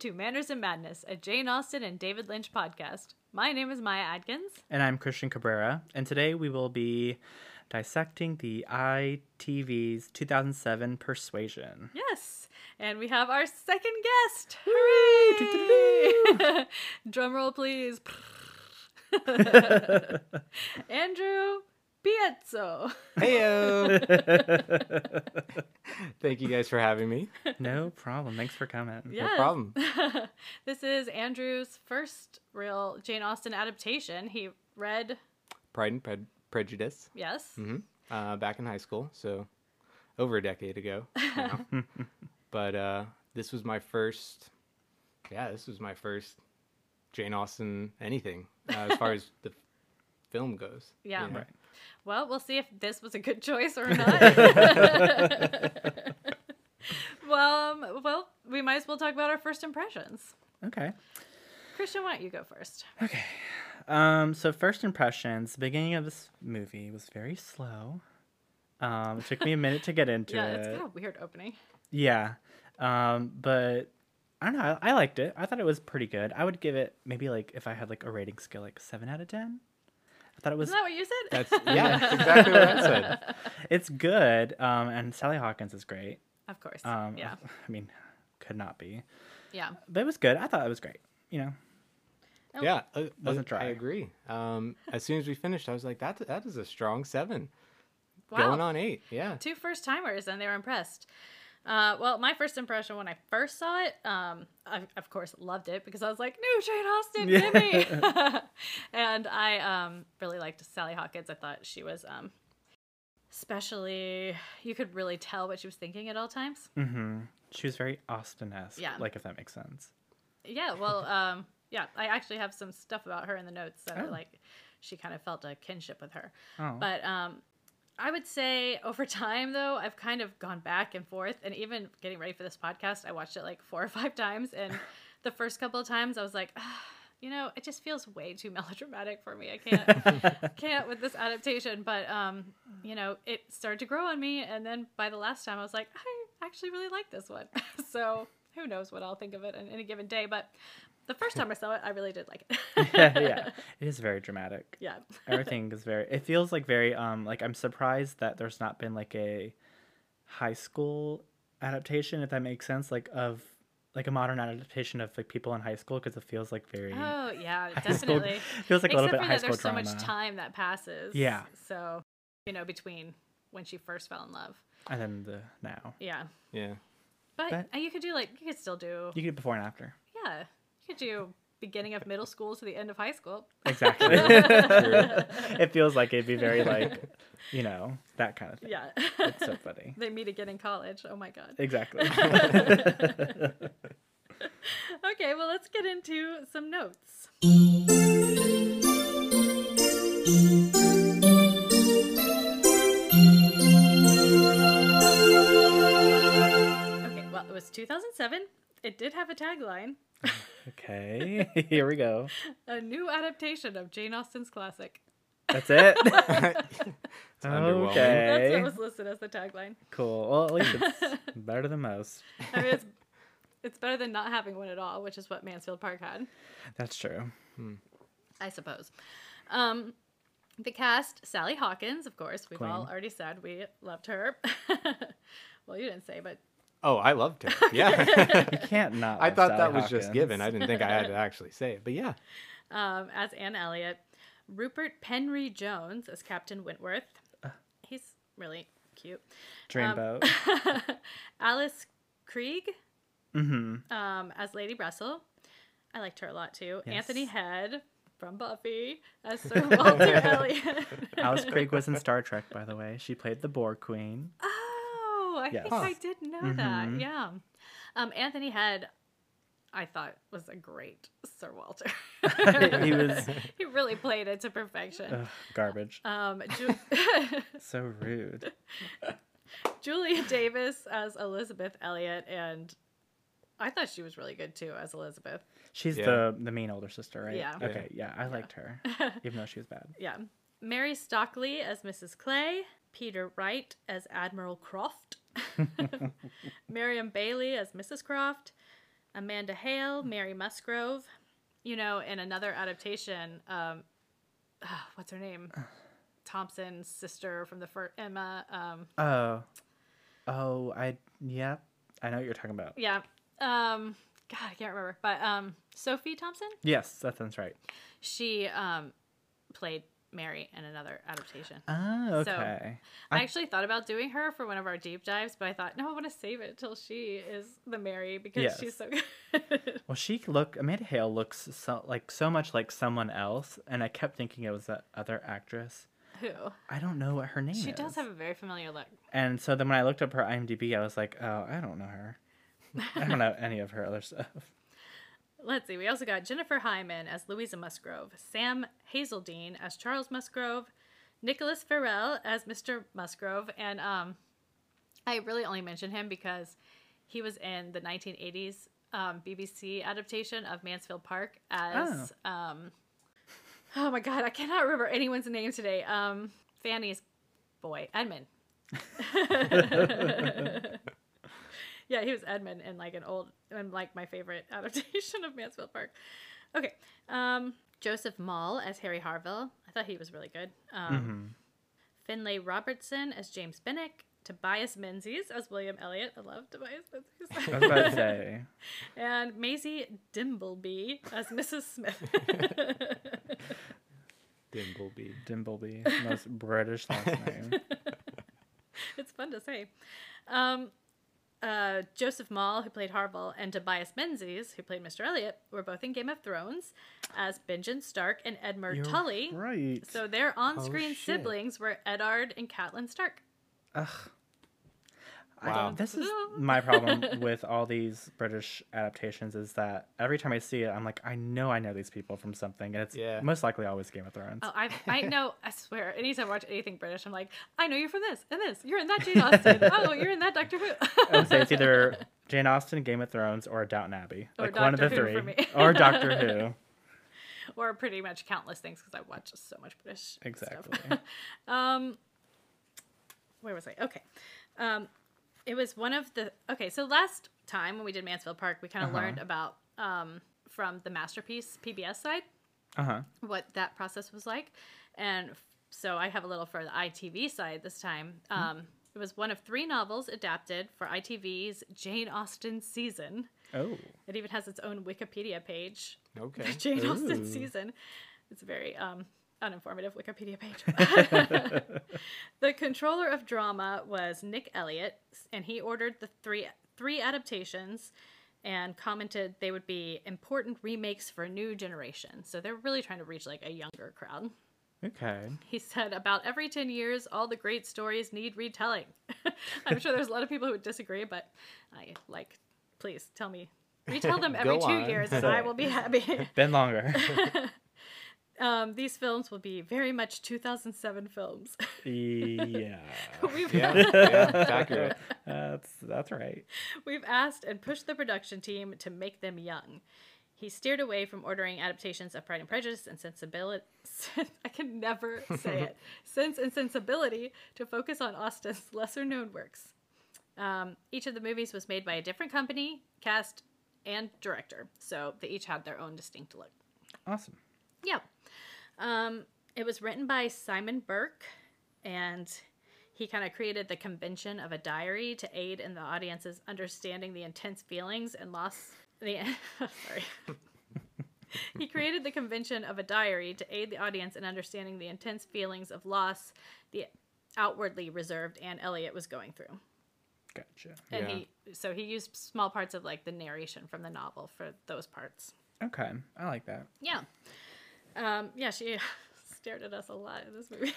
To Manners and Madness, a Jane Austen and David Lynch podcast. My name is Maya Adkins. And I'm Christian Cabrera, and today we will be dissecting the ITV's 2007 Persuasion. Yes, and we have our second guest. Hooray! Drum roll, please. Andrew Piezzo. Heyo. Thank you guys for having me. no problem. Thanks for coming. Yes. problem. this is Andrew's first real Jane Austen adaptation. He read, Pride and Pred- Prejudice. yes, Mm-hmm. Uh, back in high school, so over a decade ago. but uh, this was my first. Yeah, this was my first Jane Austen anything uh, as far as the film goes. Yeah. you know? Right. Well, we'll see if this was a good choice or not. well, um, well, we might as well talk about our first impressions. Okay. Christian, why don't you go first? Okay. Um, so first impressions, the beginning of this movie was very slow. Um, it took me a minute to get into yeah, it. it's kind of a weird opening. Yeah. Um, but I don't know. I, I liked it. I thought it was pretty good. I would give it maybe like if I had like a rating scale like seven out of ten. I thought it was Isn't that what you said? That's yeah, that's exactly what I said. it's good. Um, and Sally Hawkins is great. Of course. Um, yeah. I mean, could not be, Yeah. but it was good. I thought it was great. You know. Oh, Yeah, uh, Wasn't uh, I agree. Um, as soon as we finished, I was like, "That that is a strong seven, Wow. going on eight. Yeah, Two first timers, and they were impressed. Uh, well, my first impression when I first saw it, um, I of course loved it because I was like, "No, Jane Austen, give me!" and I um, really liked Sally Hawkins. I thought she was, um, especially, you could really tell what she was thinking at all times. Mm-hmm. She was very Austen-esque. Yeah. Like if that makes sense. Yeah, well, um, yeah, I actually have some stuff about her in the notes that are Oh. like she kind of felt a kinship with her. Oh. But um, I would say over time, though, I've kind of gone back and forth. And even getting ready for this podcast, I watched it like four or five times. And the first couple of times, I was like, ah, you know, it just feels way too melodramatic for me. I can't, can't with this adaptation. But um, you know, it started to grow on me. And then by the last time, I was like, I actually really like this one. so who knows what I'll think of it on any given day. But the first time I saw it, I really did like it. yeah, yeah. It is very dramatic. yeah. Everything is very. It feels like very. Um, like I'm surprised that there's not been like a high school adaptation, if that makes sense. Like of like a modern adaptation of like people in high school because it feels like very. Oh yeah, high school- definitely. feels like a Except little bit for high that school there's so much time that passes. Yeah. So, you know, between when she first fell in love. And then the now. Yeah. yeah. But But- you could do like you could still do You could do before and after. yeah. Do beginning of middle school to the end of high school. Exactly. it feels like it'd be very like, you know, that kind of thing. Yeah. It's so funny. they meet again in college. Oh my god. Exactly. Okay, well let's get into some notes. Okay, well it was 2007. It did have a tagline. Okay. Here we go. A new adaptation of Jane Austen's classic. That's it. It's underwhelming. That's okay. what was listed as the tagline. Cool. Well, at least it's better than most. I mean, it's, it's better than not having one at all, which is what Mansfield Park had, That's true. I suppose. Um, the cast: Sally Hawkins, of course. We've all already said we loved her. well, you didn't say, but Oh, I loved her. Yeah. You can't not. I thought Sally that was just given. I didn't think I had to actually say it, but yeah. um, as Anne Elliot, Rupert Penry Jones as Captain Wentworth. He's really cute. Dreamboat. Alice Krige mm-hmm. um, as Lady Russell. I liked her a lot too. Anthony Head from Buffy as Sir Walter Elliot. Alice Krige was in Star Trek, by the way. She played the Borg Queen. Oh, I Yes. think I did know that. Mhm. Yeah. Um, Anthony Head, I thought was a great Sir Walter. he was he really played it to perfection. ugh, garbage. Um, Ju- So rude. Julia Davis as Elizabeth Elliot, and I thought she was really good too as Elizabeth. She's Yeah. the the mean older sister, right? Yeah. Okay. Yeah, I liked her, even though she was bad. Yeah. Mary Stockley as Mrs. Clay, Peter Wright as Admiral Croft, Miriam Bailey as Mrs. Croft, Amanda Hale, Mary Musgrove. You know, in another adaptation, um, ah, what's her name? Thompson's sister from the first Emma. Um, Oh. Oh, I yeah. I know what you're talking about. yeah. Um, God, I can't remember. But um, Sophie Thompson. Yes, that sounds right. She um, played Mary in another adaptation. Oh, So, okay. I I- actually thought about doing her for one of our deep dives, but I thought, no, I want to save it till she is the Mary because Yes. she's so good. Well, she look Amanda Hale looks so like so much like someone else, and I kept thinking it was that other actress. Who? I don't know what her name is. She does have a very familiar look. And so then when I looked up her IMDb, I was like, oh, I don't know her. I don't know any of her other stuff. Let's see. We also got Jennifer Hyman as Louisa Musgrove, Sam Hazeldine as Charles Musgrove, Nicholas Farrell as Mr. Musgrove, and um, I really only mention him because he was in the 1980s um, BBC adaptation of Mansfield Park as um, oh my god, I cannot remember anyone's name today. Um, Fanny's boy, Edmund. yeah, he was Edmund in like an old, and like my favorite adaptation of Mansfield Park. Okay, um, Joseph Mawle as Harry Harville. I thought he was really good. Um, Mm-hmm. Finlay Robertson as James Benwick. Tobias Menzies as William Elliot. I love Tobias Menzies. I was about to say. and Maisie Dimbleby as Mrs. Smith. Dimbleby. Dimbleby, most British last name. it's fun to say. Um, uh, Joseph Mawle, who played Harville, and Tobias Menzies, who played Mr. Elliot, were both in Game of Thrones as Benjen Stark and Edmure You're Tully. Right. So their on-screen Oh, siblings were Eddard and Catelyn Stark. Ugh. I Wow. this is my problem with all these British adaptations is that every time I see it, I'm like, I know I know these people from something, and it's Yeah. most likely always Game of Thrones. Oh, I I know. I swear. Anytime I watch anything British, I'm like, I know you from this and this. You're in that Jane Austen. oh, you're in that Doctor Who. I would say it's either Jane Austen, Game of Thrones, or Downton Abbey. Or Like one of the Who three. or Doctor Who. or pretty much countless things because I watch so much British. stuff. Exactly. um, where was I? Okay. Um, it was one of the okay. So last time when we did Mansfield Park, we kind of Uh-huh. learned about um from the masterpiece PBS side Uh huh. what that process was like, and so I have a little for the ITV side this time. Hmm. Um, it was one of three novels adapted for ITV's Jane Austen season. Oh. It even has its own Wikipedia page Okay. the Jane Austen season. It's very um, uninformative Wikipedia page. the controller of drama was Nick Elliott, and he ordered the three three adaptations and commented they would be important remakes for a new generation. So they're really trying to reach like a younger crowd. Okay. He said about every 10 years all the great stories need retelling. I'm sure there's a lot of people who would disagree, but I like please tell me retell them every 2 on. years and I will be happy. Been longer. Um, these films will be very much 2007 films. yeah. we've, Yeah, yeah, it's accurate. That's that's right. we've asked and pushed the production team to make them young. He steered away from ordering adaptations of Pride and Prejudice and Sensibility. I can never say it. Sense and Sensibility to focus on Austen's lesser known works. Um, each of the movies was made by a different company, cast, and director, so they each had their own distinct look. Awesome. Yeah. Um, it was written by Simon Burke, and he kind of created the convention of a diary to aid in the audience's understanding the intense feelings and loss. The sorry. he created the convention of a diary to aid the audience in understanding the intense feelings of loss the outwardly reserved Anne Elliot was going through. Gotcha. And Yeah. he so he used small parts of like the narration from the novel for those parts. Okay. I like that. Yeah. Um, yeah, she stared at us a lot in this movie.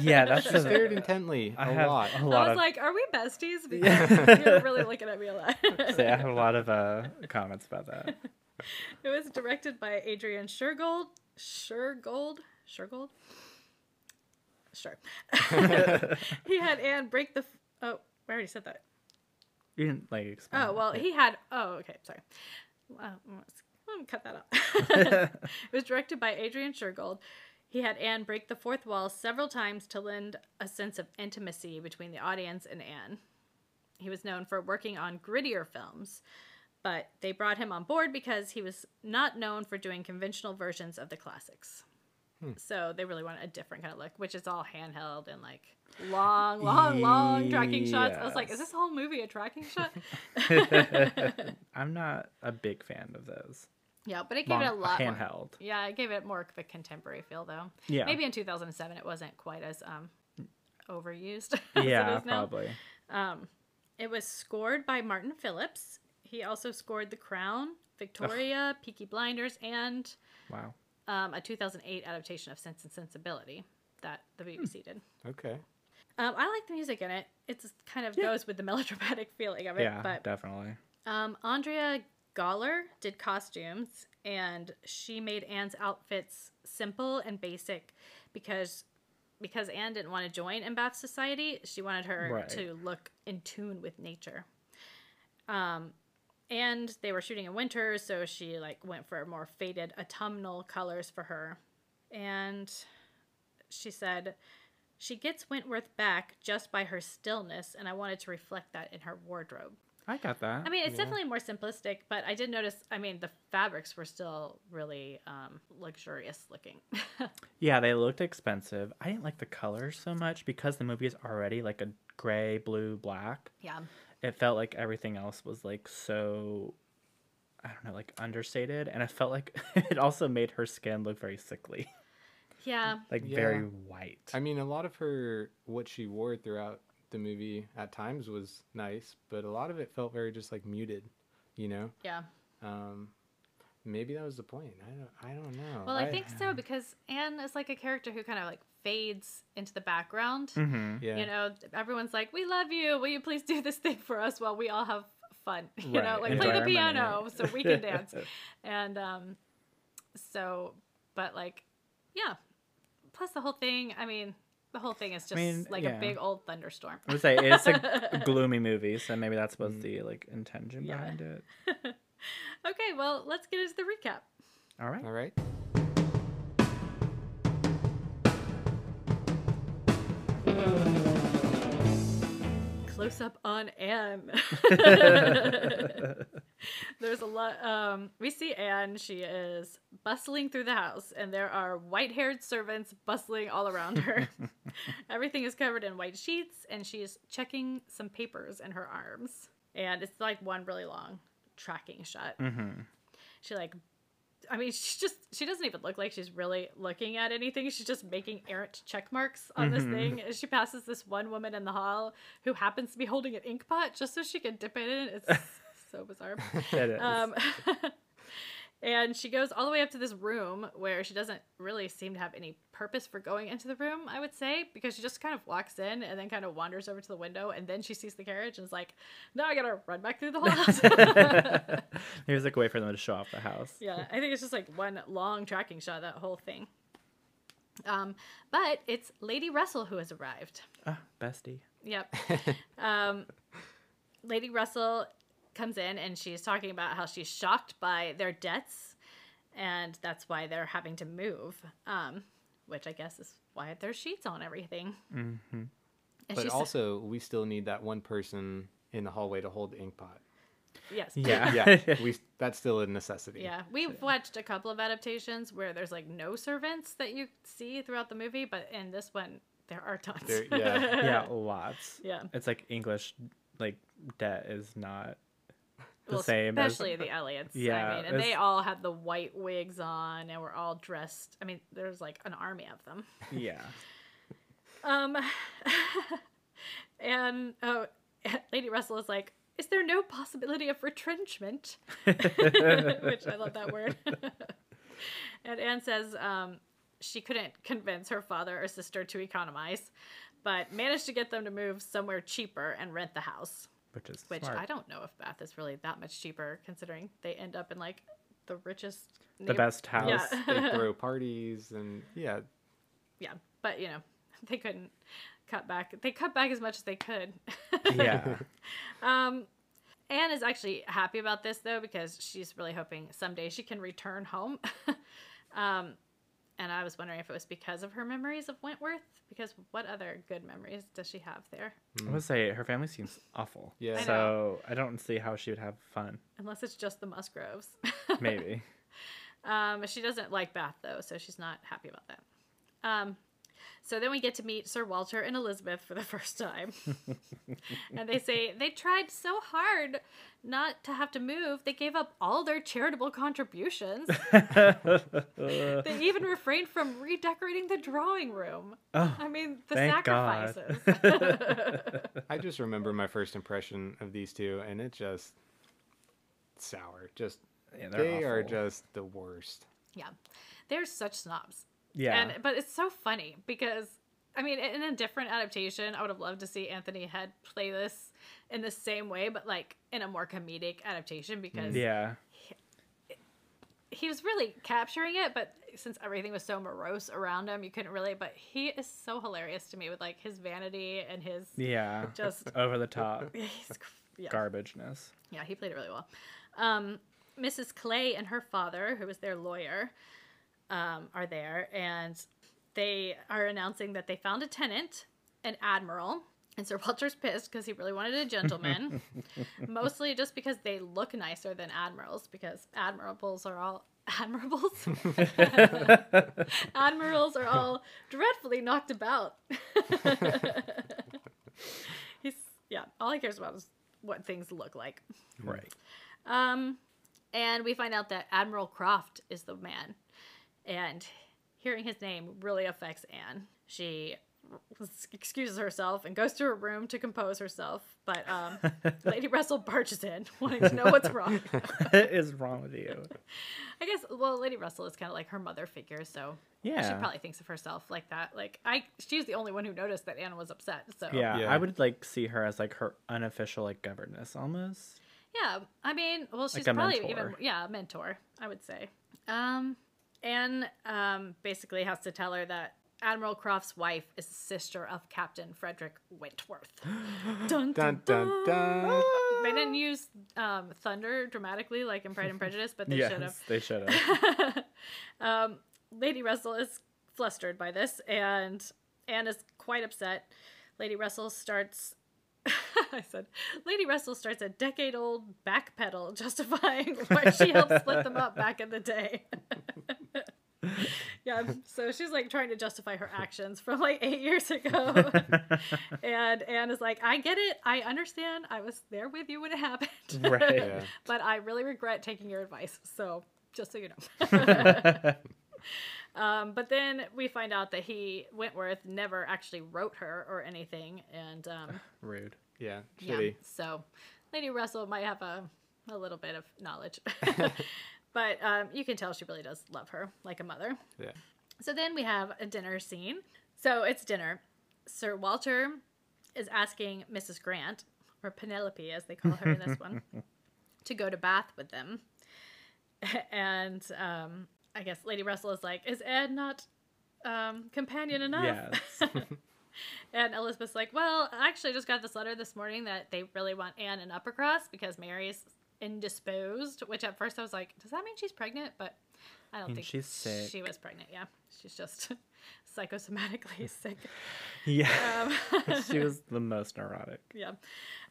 Yeah, that's She stared intently I a have lot. a lot I was of like, are we besties? Because you're really looking at me a lot. say I have a lot of uh comments about that. it was directed by Adrian Shergold. Shergold? Shergold? Sure. he had Anne break the. F- oh, I already said that. You didn't like explain. Oh, well, he had. Oh, okay, sorry. Let's, let me cut that out. it was directed by Adrian Shergold. He had Anne break the fourth wall several times to lend a sense of intimacy between the audience and Anne. He was known for working on grittier films, but they brought him on board because he was not known for doing conventional versions of the classics. Hmm. So they really wanted a different kind of look, which is all handheld and like long, long, long tracking shots. I was like, is this whole movie a tracking shot? I'm not a big fan of those. Yeah, but it gave it a lot more- handheld. Yeah, it gave it more of a contemporary feel though. Yeah. Maybe in 2007 it wasn't quite as um overused. Yeah, it is now. probably. Um, it was scored by Martin Phillips. He also scored The Crown, Victoria, Peaky Blinders, and Wow. um, a 2008 adaptation of Sense and Sensibility that the BBC did. Okay. Um, I like the music in it. It kind of Yeah. goes with the melodramatic feeling of it. Yeah, but definitely. um, Andrea Galer did costumes, and she made Anne's outfits simple and basic because because Anne didn't want to join in Bath Society. She wanted her Right. to look in tune with nature. Um, and they were shooting in winter, so she like went for more faded autumnal colors for her. And she said she gets Wentworth back just by her stillness, and I wanted to reflect that in her wardrobe. I got that. I mean, it's Yeah. definitely more simplistic, but I did notice. I mean, the fabrics were still really um, luxurious looking. yeah, they looked expensive. I didn't like the colors so much because the movie is already like a gray, blue, black. yeah, It felt like everything else was like so I don't know, like understated and it felt like it also made her skin look very sickly. yeah, like Yeah. very white. I mean, a lot of her what she wore throughout the movie at times was nice, but a lot of it felt very just like muted. You know. yeah. Um, maybe that was the point. I don't. I don't know. Well, I, think so because Anne is like a character who kind of like fades into the background. Mm-hmm. Yeah. You know, everyone's like, "We love you. Will you please do this thing for us while we all have fun?" You know, like enjoy play the our money. piano so we can dance. And um, so, but like, yeah. Plus the whole thing. I mean, the whole thing is just mean, like yeah. a big old thunderstorm. I would say it's a gloomy movie, so maybe that's was the mm. like intention Yeah. behind it. Okay, well, let's get into the recap. All right. All right. Close up on Anne. There's a lot. Um, we see Anne. She is bustling through the house, and there are white-haired servants bustling all around her. Everything is covered in white sheets, and she is checking some papers in her arms. And it's like one really long tracking shot. Mm-hmm. She like, I mean, she just she doesn't even look like she's really looking at anything. She's just making errant check marks on this Mhm. thing. As she passes this one woman in the hall who happens to be holding an ink pot just so she can dip it in. It's so bizarre. It is. Um, and she goes all the way up to this room where she doesn't really seem to have any purpose for going into the room, I would say, because she just kind of walks in and then kind of wanders over to the window and then she sees the carriage and is like, now I gotta run back through the whole house. he was like a way for them to show off the house. yeah, I think it's just like one long tracking shot, that whole thing. Um, but it's Lady Russell who has arrived. Ah, bestie. Yep. um, Lady Russell comes in and she's talking about how she's shocked by their debts, and that's why they're having to move. Um, which I guess is why there's sheets on everything. hmm And But she's also, we still need that one person in the hallway to hold the ink pot. yes, Yeah. Yeah, we that's still a necessity. Yeah, we've watched a couple of adaptations where there's like no servants that you see throughout the movie, but in this one there are tons. There- yeah. yeah, lots. yeah. It's like English, like debt is not the Well, same. as- especially the Elliots. Yeah, I mean, and they all had the white wigs on, and we're all dressed. I mean, there's like an army of them. yeah. Um, and oh, Lady Russell is like, "Is there no possibility of retrenchment?" Which I love that word. and Anne says um, she couldn't convince her father or sister to economize, but managed to get them to move somewhere cheaper and rent the house. Which is Which smart. I don't know if Bath is really that much cheaper, considering they end up in like the richest, the best house. Yeah. They throw parties and yeah, yeah, but you know, they couldn't cut back. They cut back as much as they could. Yeah. Um, Anne is actually happy about this though because she's really hoping someday she can return home. um, and I was wondering if it was because of her memories of Wentworth. Because what other good memories does she have there? I would say her family seems awful. Yeah. I know. So I don't see how she would have fun. Unless it's just the Musgroves. Maybe. Um, she doesn't like Bath though, so she's not happy about that. Um, so then we get to meet Sir Walter and Elizabeth for the first time. and they say they tried so hard not to have to move, they gave up all their charitable contributions. they even refrained from redecorating the drawing room. oh, I mean, the Thank God. sacrifices. I just remember my first impression of these two, and it just sour. Just yeah, they're they are just the worst. yeah. They're such snobs. Yeah. And but it's so funny because I mean, in a different adaptation, I would have loved to see Anthony Head play this in the same way, but like in a more comedic adaptation because yeah. he was really capturing it. But since everything was so morose around him, you couldn't really. But he is so hilarious to me with like his vanity and his Yeah. just over the top yeah, garbageness. yeah, he played it really well. Um, Mrs. Clay and her father, who was their lawyer, um, are there, and they are announcing that they found a tenant, an admiral. And Sir Walter's pissed because he really wanted a gentleman, mostly just because they look nicer than admirals, because admirables are all admirals. admirals are all dreadfully knocked about. He's yeah, all he cares about is what things look like. Right. Um, and we find out that Admiral Croft is the man, and hearing his name really affects Anne. She excuses herself and goes to her room to compose herself, but um, Lady Russell barges in, wanting to know what's wrong. what is wrong with you? I guess well, Lady Russell is kind of like her mother figure, so yeah, she probably thinks of herself like that. Like I, she's the only one who noticed that Anne was upset. So Yeah, Yeah. I would like see her as like her unofficial like governess almost. Yeah, I mean, well, she's a probably mentor. even yeah, a mentor, I would say. Um, Anne um basically has to tell her that Admiral Croft's wife is the sister of Captain Frederick Wentworth. dun, Dun dun dun. They didn't use um, thunder dramatically like in Pride and Prejudice, but they should have. they should have. um, Lady Russell is flustered by this, and Anne is quite upset. Lady Russell starts. I said, Lady Russell starts a decade old backpedal justifying why she helped split them up back in the day. yeah, so she's like trying to justify her actions from like eight years ago. and Anne is like, I get it. I understand. I was there with you when it happened. Right. Yeah. but I really regret taking your advice. So just so you know. Um, but then we find out that he Wentworth never actually wrote her or anything, and um, Rude. Yeah, yeah, shitty. so Lady Russell might have a a little bit of knowledge, but um, you can tell she really does love her like a mother. Yeah. So then we have a dinner scene. So it's dinner. Sir Walter is asking Mrs. Grant, or Penelope as they call her in this one, to go to Bath with them. And um, I guess Lady Russell is like, Is Ed not um, companion enough? Yes. And Elizabeth's like, Well, I actually just got this letter this morning that they really want Anne in Uppercross because Mary's indisposed, which at first I was like, Does that mean she's pregnant? But I don't mean, think she's sick. she was pregnant. Yeah. She's just psychosomatically sick. yeah. Um, she was the most neurotic. yeah.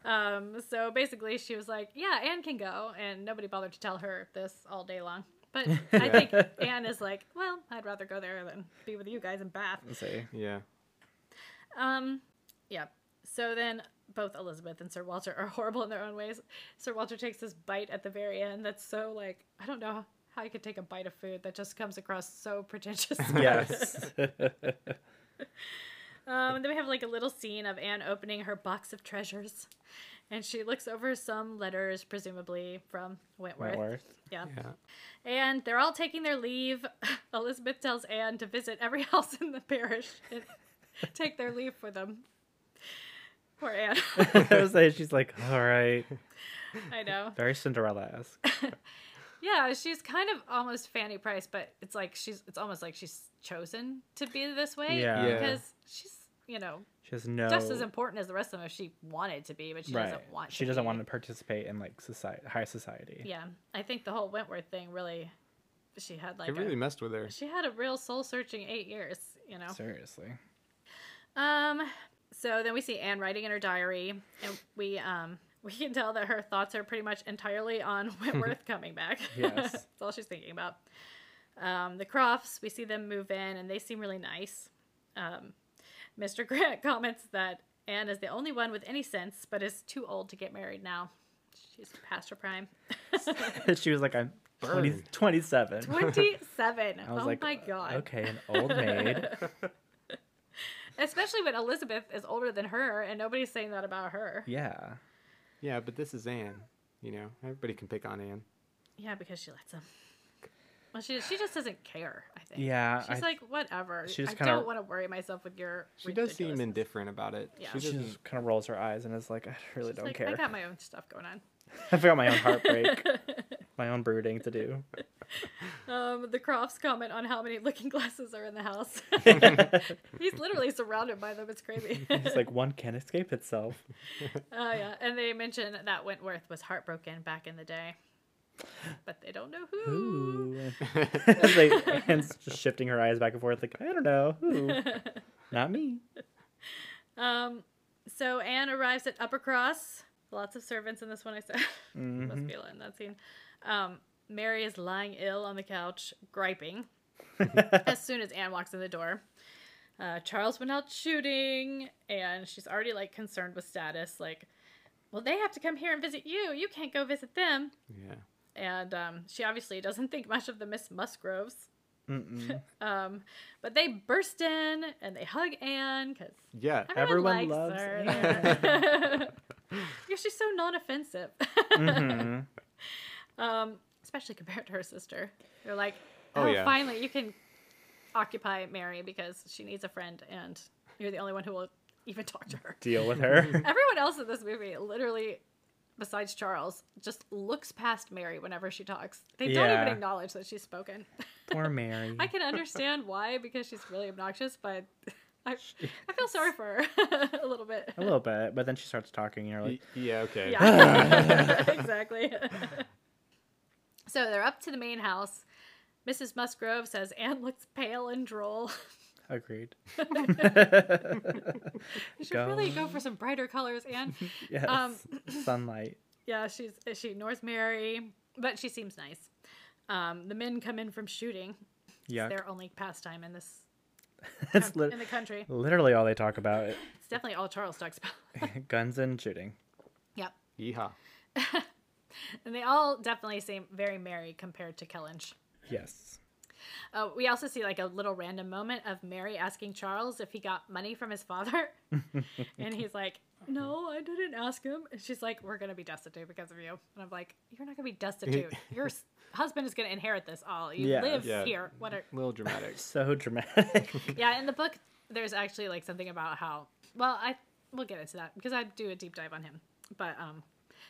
Um, so basically, she was like, "Yeah, Anne can go," and nobody bothered to tell her this all day long. But I think Anne is like, "Well, I'd rather go there than be with you guys in Bath." Let's see. Yeah. Um, yeah. So then both Elizabeth and Sir Walter are horrible in their own ways. Sir Walter takes this bite at the very end that's so like I don't know how you could take a bite of food that just comes across so pretentious. Yes. Um, and then we have like a little scene of Anne opening her box of treasures, and she looks over some letters, presumably from Wentworth. Wentworth. Yeah. Yeah. And they're all taking their leave. Elizabeth tells Anne to visit every house in the parish and take their leave for them. Poor Anne. I was like, she's like, all right, I know. very Cinderella-esque. Yeah, she's kind of almost Fanny Price, but it's like she's it's almost like she's chosen to be this way. Yeah. Yeah. Because she's, you know, She has no. just as important as the rest of them if she wanted to be, but she right. doesn't want to. she doesn't be. want to participate in like society, high society. Yeah, I think the whole Wentworth thing really she had like It really a, messed with her. she had a real soul searching eight years. You know. Seriously. Um. So then we see Anne writing in her diary, and we um we can tell that her thoughts are pretty much entirely on Wentworth coming back. Yes. that's all she's thinking about. Um, the Crofts, we see them move in, and they seem really nice. Um, Mr. Grant comments that Anne is the only one with any sense, but is too old to get married now. She's past her prime. she was like, I'm 20, 27. 27. I was oh like, my god. Okay, an old maid. Especially when Elizabeth is older than her and nobody's saying that about her. yeah. Yeah, but this is Anne. You know, everybody can pick on Anne. Yeah, because she lets him. Well, she she just doesn't care. I think. Yeah, She's I- like, whatever. she just I kinda- don't want to worry myself with your. She does seem indifferent about it. Yeah. She She just kind of rolls her eyes and is like, I really She's don't like, care. I got my own stuff going on. I've got my own heartbreak, my own brooding to do. Um, the Crofts comment on how many looking glasses are in the house. He's literally surrounded by them. It's crazy. It's like one can't escape itself. Oh yeah, and they mention that Wentworth was heartbroken back in the day, but they don't know who. Ooh. As they, Anne's just shifting her eyes back and forth, like, I don't know. Who? Not me. Um, so Anne arrives at Uppercross. Lots of servants in this one. I said must Mhm. be a lot in that scene. Um, Mary is lying ill on the couch, griping. as soon as Anne walks in the door. Uh, Charles went out shooting, and she's already like concerned with status. Like, well, they have to come here and visit you. You can't go visit them. yeah. And um, she obviously doesn't think much of the Miss Musgroves. Um, but they burst in and they hug Anne because Yeah. everyone, Everyone loves her. Yeah. yeah, she's so non-offensive. hmm um, especially compared to her sister. They're like, Oh, oh, yeah. finally you can occupy Mary because she needs a friend, and you're the only one who will even talk to her. Deal with her. Everyone else in this movie, literally, besides Charles, just looks past Mary whenever she talks. They don't even acknowledge that she's spoken. Poor Mary. I can understand why because she's really obnoxious, but I, I feel sorry for her a little bit. A little bit, but then she starts talking, and you're Y- like, yeah. Okay. Yeah, exactly. so they're up to the main house. Mrs. Musgrove says Anne looks pale and droll. Agreed. You should really go for some brighter colors, Anne. yes. Um, Sunlight. Yeah, she's she ignores Mary, but she seems nice. Um, the men come in from shooting. Yeah. their only pastime in this It's coun- lit- in the country. literally all they talk about. It's definitely all Charles talks about. Guns and shooting. yep. Yeehaw. And they all definitely seem very merry compared to Kellynch. Yes. Uh, we also see like a little random moment of Mary asking Charles if he got money from his father, and he's like, "No, I didn't ask him." And she's like, "We're gonna be destitute because of you." And I'm like, "You're not gonna be destitute. Your s- husband is gonna inherit this all. You Yes. live Yeah. here. What are?" A little dramatic. So dramatic. Yeah, in the book, there's actually like something about how. Well, I we'll get into that because I do a deep dive on him, but um,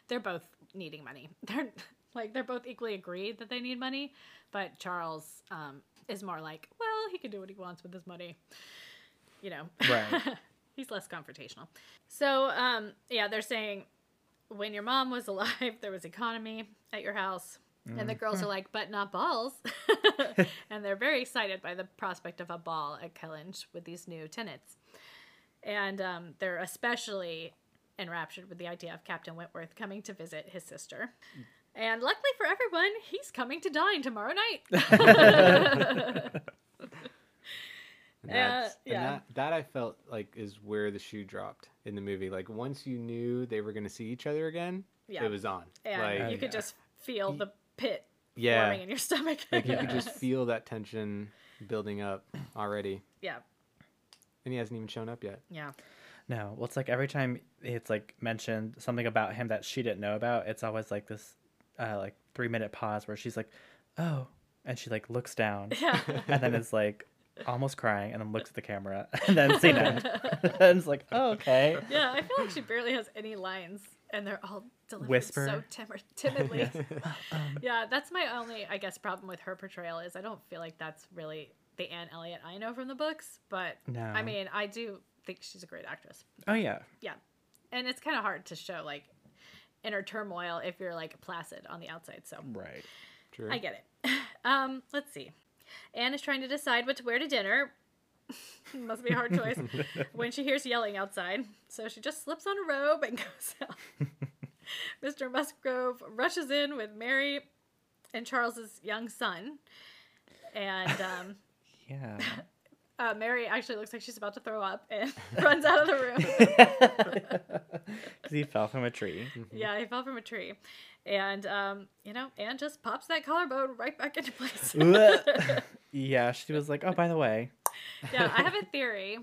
they're both needing money. They're like they're both equally agreed that they need money, but Charles um is more like, well, he can do what he wants with his money. You know, Right. He's less confrontational. So, um, yeah, they're saying when your mom was alive, there was economy at your house. And the girls are like, but not balls. and they're very excited by the prospect of a ball at Kellynch with these new tenants. And um, they're especially enraptured with the idea of Captain Wentworth coming to visit his sister. And luckily for everyone, he's coming to dine tomorrow night. And, Uh, yeah. and that, that I felt like is where the shoe dropped in the movie. Like once you knew they were going to see each other again, Yeah. it was on. and like you Oh, could yeah. just feel the pit yeah, forming in your stomach. like you could just feel that tension building up already. yeah, And he hasn't even shown up yet. yeah. No, well, it's like every time it's like mentioned something about him that she didn't know about, it's always like this, uh, like three minute pause where she's like, "Oh," and she like looks down, Yeah. and then is like almost crying, and then looks at the camera, and then scene end. and it's like, "Oh, okay." Yeah, I feel like she barely has any lines, and they're all delivered Whisper. so timidly. Yes. Um, yeah, that's my only, I guess, problem with her portrayal is I don't feel like that's really the Anne Elliot I know from the books. But No. I mean, I do think she's a great actress. oh yeah, Yeah, and it's kind of hard to show like inner turmoil if you're like placid on the outside. So right. True. I get it. Um, let's see. Anne is trying to decide what to wear to dinner. Must be a hard choice when she hears yelling outside. So she just slips on a robe and goes out. Mr. Musgrove rushes in with Mary and Charles's young son. And um, Yeah. Uh, Mary actually looks like she's about to throw up and runs out of the room. Because he fell from a tree. yeah, he fell from a tree. And, um, you know, Anne just pops that collarbone right back into place. Yeah, she was like, oh, by the way. yeah, I have a theory.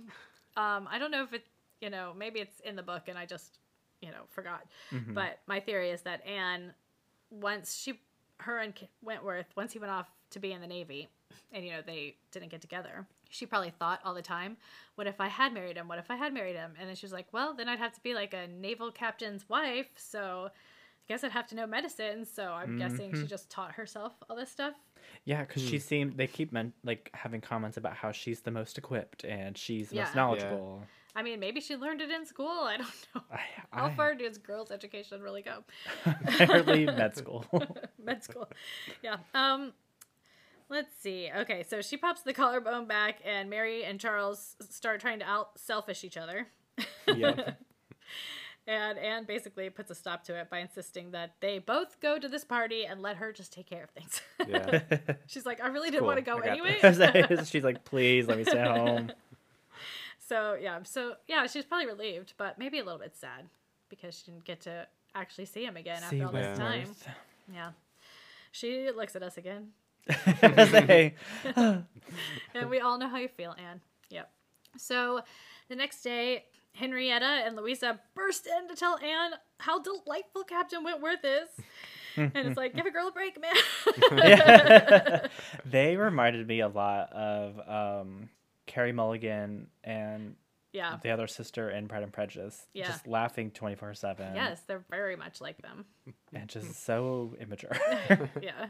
Um, I don't know if it, you know, maybe it's in the book and I just, you know, forgot. Mhm. But my theory is that Anne, once she, her and Wentworth, once he went off to be in the Navy, and you know they didn't get together, she probably thought all the time, "What if I had married him? What if I had married him?" And then she was like, "Well, then I'd have to be like a naval captain's wife, so." I guess I'd have to know medicine, so I'm guessing she Mhm. just taught herself all this stuff. Yeah, because she seemed, they keep men- like having comments about how she's the most equipped and she's the Yeah. most knowledgeable. I mean, maybe she learned it in school. I don't know. I, How far does girls' education really go? Apparently, med school. Med school. Yeah. Um let's see. Okay, so she pops the collarbone back and Mary and Charles start trying to out selfish each other. Yep. And Anne basically puts a stop to it by insisting that they both go to this party and let her just take care of things. Yeah. She's like, I really didn't Cool, want to go I anyway. she's like, please let me stay home. so yeah, so yeah, she's probably relieved, but maybe a little bit sad because she didn't get to actually see him again See after all this time. Wentworth. Yeah. She looks at us again. Say, and we all know how you feel, Anne. Yep. So the next day, Henrietta and Louisa burst in to tell Anne how delightful Captain Wentworth is. and it's like, give a girl a break, man. They reminded me a lot of um, Carey Mulligan and yeah. the other sister in Pride and Prejudice. Yeah. Just laughing 24 7. Yes, they're very much like them. And just so immature. yeah.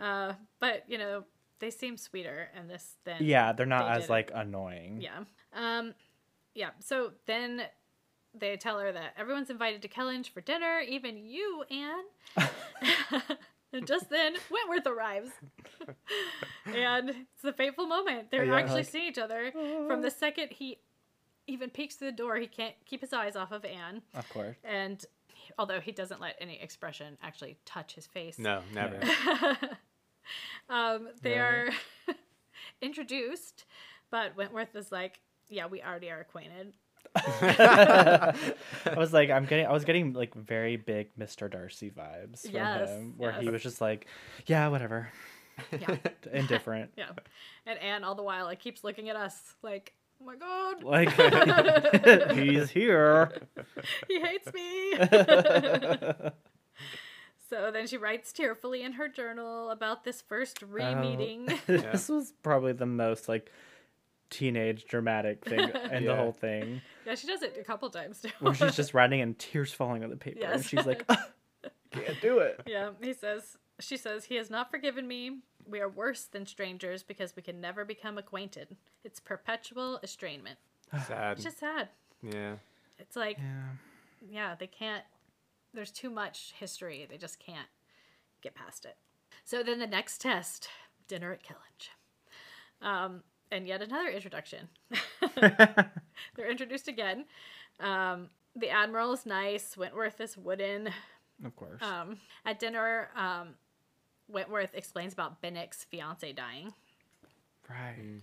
Uh, but, you know, they seem sweeter in this than. yeah, they're not They as did it. like annoying. Yeah. Um, yeah. So then they tell her that everyone's invited to Kellynch for dinner, even you, Anne. and just then, Wentworth arrives. and it's the fateful moment. They're Yeah, actually like- seeing each other. From the second he even peeks through the door, he can't keep his eyes off of Anne. Of course. And although he doesn't let any expression actually touch his face. No, never. um, they Right. are introduced, but Wentworth is like, "Yeah, we already are acquainted." I was like, I'm getting, I was getting like very big Mr. Darcy vibes from Yes, him, where he was just like, yeah, whatever, Yeah, indifferent. yeah. And Anne all the while like keeps looking at us like, "Oh my god, Like, he's here. he hates me." So then she writes tearfully in her journal about this first re-meeting. this was probably the most like teenage dramatic thing in the whole thing, yeah, she does it a couple times too. where she's just writing and tears falling on the paper, and Yes. she's like, "Ah, can't do it. Yeah, he says, she says, he has not forgiven me. We are worse than strangers because we can never become acquainted. It's perpetual estrangement. Sad. It's just sad. Yeah. It's like, Yeah. yeah, they can't, there's too much history. They just can't get past it. So then the next test dinner at Kellynch. Um, and yet another introduction. They're introduced again. Um, the Admiral is nice. Wentworth is wooden. Of course. Um, at dinner, um, Wentworth explains about Benwick's fiance dying. right.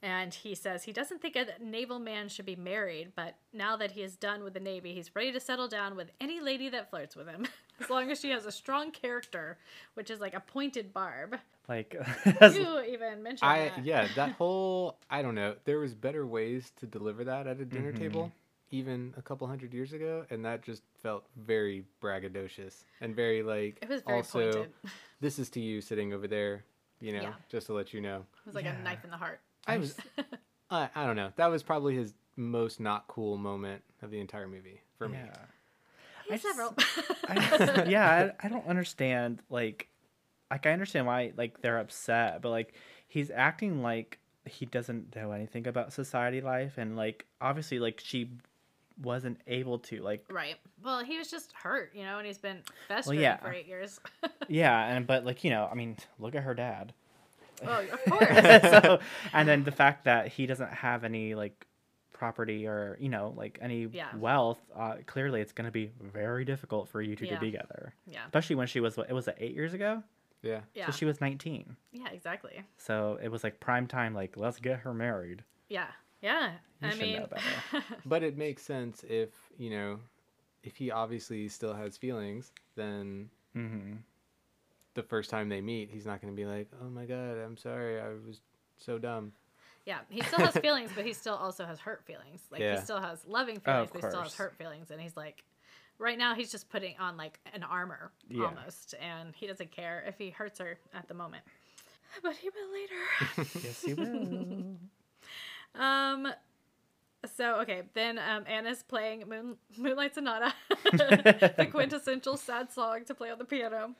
And he says he doesn't think a naval man should be married, but now that he is done with the Navy, he's ready to settle down with any lady that flirts with him, as long as she has a strong character, which is like a pointed barb. Like, You even mentioned I that. yeah, that whole I don't know. There was better ways to deliver that at a dinner Mhm. table, even a couple hundred years ago, and that just felt very braggadocious and very like. It was very also, pointed. This is to you sitting over there, you know, Yeah. just to let you know. It was like Yeah. a knife in the heart. I was, I, I don't know. That was probably his most not cool moment of the entire movie for me. yeah. He has just- several. I just, yeah, I, I don't understand. Like, like I understand why like they're upset, but like he's acting like he doesn't know anything about society life, and like obviously like she wasn't able to like Right. Well, he was just hurt, you know, and he's been festering yeah. for eight years. yeah and but like you know i mean look at her dad oh, of course. so, and then the fact that he doesn't have any like property or you know like any Yeah. wealth uh, clearly it's going to be very difficult for you two Yeah. to be together Yeah. especially when she was what it was eight years ago Yeah. Yeah. so she was 19 yeah, exactly. so it was like prime time like let's get her married Yeah. Yeah. You I should mean, know better. But it makes sense if, you know, if he obviously still has feelings, then hmm the first time they meet, he's not going to be like, "Oh my god, I'm sorry. I was so dumb." yeah, he still has feelings, but he still also has hurt feelings. Like Yeah. he still has loving Oh, feelings, of but he still has hurt feelings, and he's like, right now he's just putting on like an armor Yeah. almost, and he doesn't care if he hurts her at the moment, but he will later. yes he will Um. So okay, then um, Anna's playing Moon, Moonlight Sonata, the quintessential sad song to play on the piano.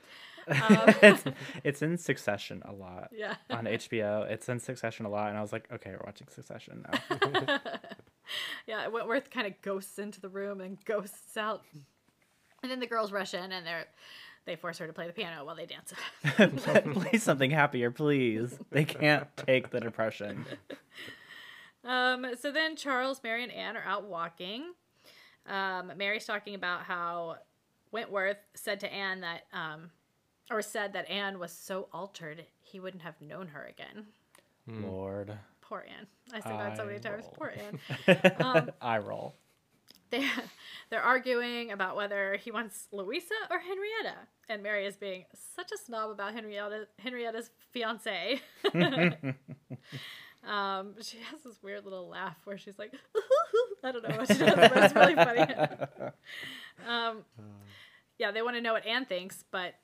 Um, it's, it's in succession a lot yeah, on hbo it's in succession a lot and i was like okay we're watching succession now yeah. Wentworth kind of ghosts into the room and ghosts out, and then the girls rush in and they're they force her to play the piano while they dance. play something happier please they can't take the depression Um, so then Charles, Mary, and Anne are out walking. Um, Mary's talking about how Wentworth said to Anne that, um, or said that Anne was so altered he wouldn't have known her again. lord Poor Anne. I say that so many I times. roll. Poor Anne. Um, i roll They they're arguing about whether he wants Louisa or Henrietta, and Mary is being such a snob about Henrietta Henrietta's fiance. um, she has this weird little laugh where she's like, I don't know what she does, but it's really funny. um, yeah, they want to know what Anne thinks, but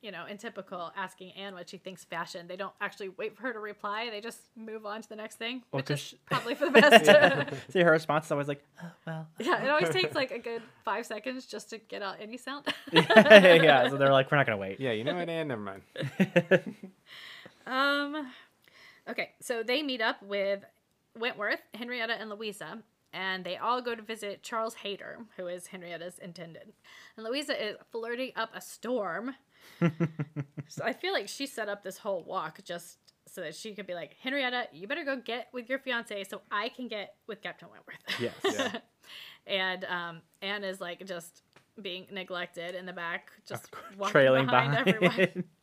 you know, in typical asking Anne what she thinks fashion, they don't actually wait for her to reply. They just move on to the next thing, Well, which 'cause is she- probably for the best. See, her response is always like, oh, well. Yeah, it always takes like a good five seconds just to get out any sound. yeah, so they're like, we're not going to wait. Yeah, you know what, Anne? Never mind. um, okay, so they meet up with Wentworth, Henrietta, and Louisa, and they all go to visit Charles Hayter, who is Henrietta's intended. And Louisa is flirting up a storm. So I feel like she set up this whole walk just so that she could be like, Henrietta, you better go get with your fiance so I can get with Captain Wentworth. Yes. Yeah. and um, Anne is like just being neglected in the back, just walking Trailing behind, behind. everyone.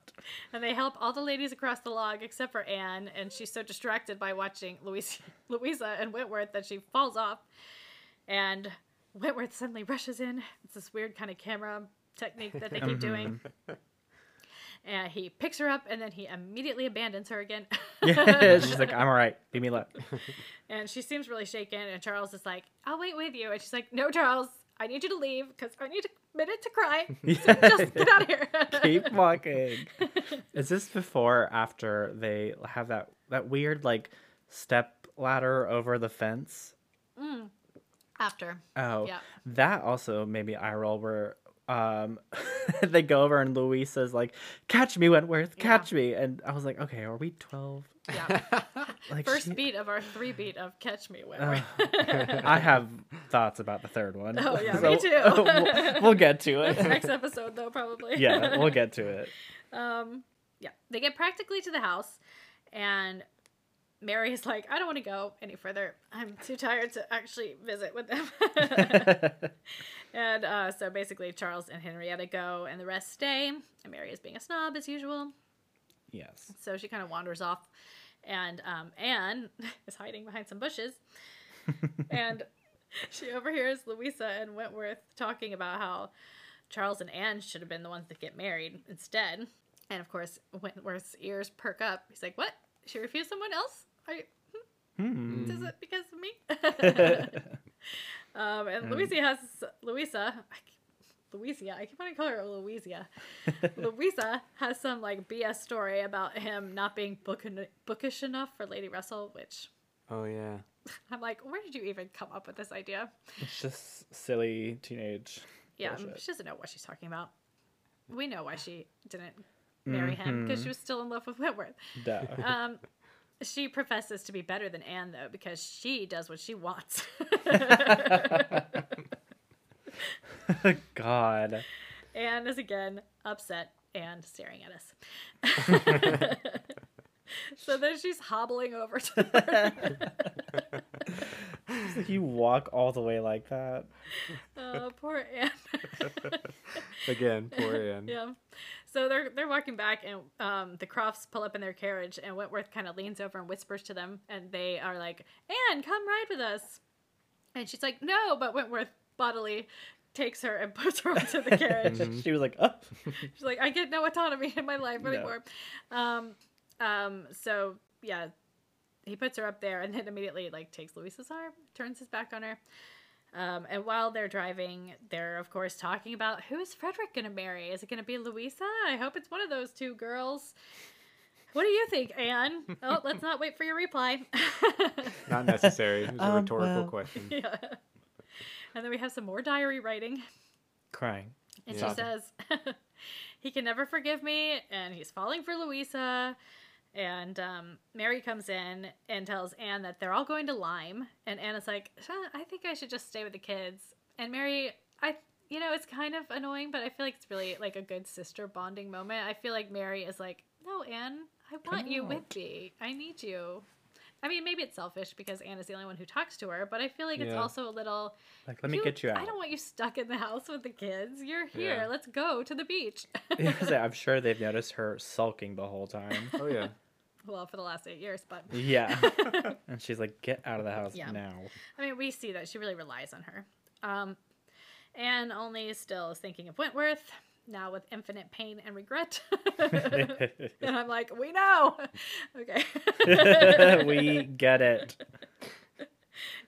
And they help all the ladies across the log except for Anne, and she's so distracted by watching Louisa, Louisa and Wentworth that she falls off. And Wentworth suddenly rushes in. It's this weird kind of camera technique that they keep doing. And he picks her up, and then he immediately abandons her again. yeah, she's like, I'm all right. Leave me alone. And she seems really shaken. And Charles is like, I'll wait with you. And she's like, No, Charles, I need you to leave because I need a minute to cry. So just get out of here. Keep walking. Is this before or after they have that, that weird, like, step ladder over the fence? Mm, after. Oh, Yeah. that also made me eye roll where um they go over and Louisa's like, "Catch me, Wentworth, catch me," and I was like, "Okay, are we 12? Yeah. Like, First she- beat of our three beat of Catch Me Wentworth. I have thoughts about the third one. Oh, yeah, me too. we'll, we'll get to it. Next episode, though, probably. yeah, we'll get to it. Um, yeah. They get practically to the house, and Mary is like, I don't want to go any further. I'm too tired to actually visit with them. And uh, so basically, Charles and Henrietta go, and the rest stay. And Mary is being a snob as usual. Yes. So she kind of wanders off, and um, Anne is hiding behind some bushes, and she overhears Louisa and Wentworth talking about how Charles and Anne should have been the ones that get married instead. And of course, Wentworth's ears perk up. He's like, "What? She refused someone else? Are you, Hmm. is it because of me?" um, and Louisa has Louisa. Louisa, I keep wanting to call her Louisa. Louisa has some like BS story about him not being book- bookish enough for Lady Russell, which oh yeah. I'm like, where did you even come up with this idea? It's just silly teenage. Yeah, Bullshit. she doesn't know what she's talking about. We know why she didn't marry him because she was still in love with Wentworth. Duh. Um, she professes to be better than Anne though because she does what she wants. God. Anne is again upset and staring at us. so then she's hobbling over to It's like you walk all the way like that. Oh, poor Anne. Again, poor Anne. yeah. So they're they're walking back, and um, the Crofts pull up in their carriage, and Wentworth kind of leans over and whispers to them, and they are like, "Anne, come ride with us." And she's like, "No," but Wentworth bodily takes her and puts her onto the carriage. she was like, oh. She's like, I get no autonomy in my life anymore. Um, um, so yeah, he puts her up there and then immediately like takes Louisa's arm, turns his back on her. Um, and while they're driving, they're of course talking about who is Frederick gonna marry? Is it gonna be Louisa? I hope it's one of those two girls. What do you think, Anne? Oh, let's not wait for your reply. Not necessary. It was a Um, rhetorical well. question. yeah. And then we have some more diary writing. Crying. And Yeah. she says, he can never forgive me, and he's falling for Louisa. And um, Mary comes in and tells Anne that they're all going to Lyme. And Anne is like, I think I should just stay with the kids. And Mary, I, you know, it's kind of annoying, but I feel like it's really like a good sister bonding moment. I feel like Mary is like, no, Anne, I want you with me. I need you. I mean, maybe it's selfish because Anne is the only one who talks to her, but I feel like it's also a little Like, let me get you out. I don't want you stuck in the house with the kids. You're here. Yeah. Let's go to the beach. Yeah, 'cause I'm sure they've noticed her sulking the whole time. Oh yeah. Well, for the last eight years, but Yeah. and she's like, get out of the house Yeah. now. I mean, we see that she really relies on her. Um, Anne only still is thinking of Wentworth now with infinite pain and regret. and I'm like, we know. okay. we get it.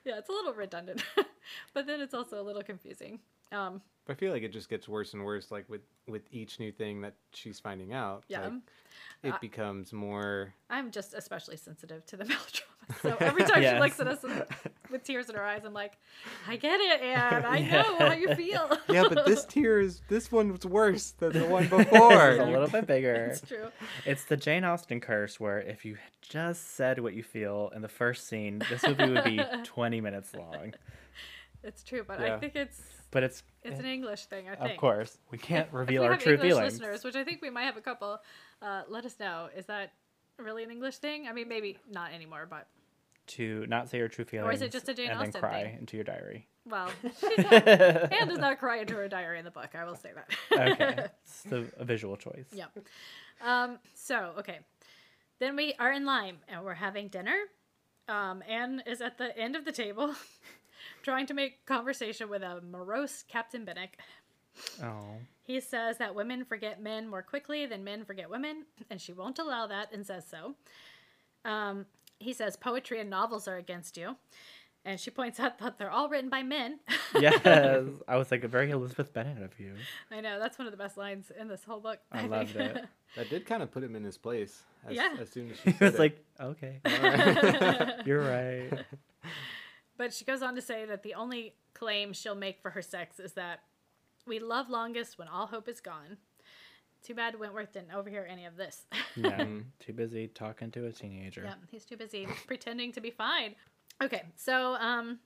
yeah, it's a little redundant, but then it's also a little confusing. Um, I feel like it just gets worse and worse. Like with with each new thing that she's finding out. yeah. Like, it Uh, becomes more. I'm just especially sensitive to the melodrama. So every time she looks at us with, with tears in her eyes, I'm like, I get it, Anne. I Yeah. know how you feel. Yeah, but this tear is this one was worse than the one before. It's a little bit bigger. It's true. It's the Jane Austen curse where if you just said what you feel in the first scene, this movie would be 20 minutes long. It's true, but I think it's But it's, it's an English thing. I think. of course, we can't reveal we our true English feelings. listeners, which I think we might have a couple, uh, let us know. Is that really an English thing? I mean, maybe not anymore, but To not say your true feelings. Or is it just a Jane and Austen then cry thing? into your diary. well, Anne does not cry into her diary in the book. I will say that. Okay. it's the, a visual choice. Yeah. Um, so, okay. Then we are in Lyme and we're having dinner. Um, Anne is at the end of the table trying to make conversation with a morose Captain Benwick. Oh. He says that women forget men more quickly than men forget women, and she won't allow that and says so. Um, he says poetry and novels are against you. And she points out that they're all written by men. Yes. I was like, a very Elizabeth Bennet of you. I know, that's one of the best lines in this whole book. I think. loved it. That did kind of put him in his place. As, Yeah. As soon as she He said was it. like, okay, you're right. But she goes on to say that the only claim she'll make for her sex is that we love longest when all hope is gone. Too bad Wentworth didn't overhear any of this. Yeah. Too busy talking to a teenager. yeah, he's too busy pretending to be fine. Okay, so um,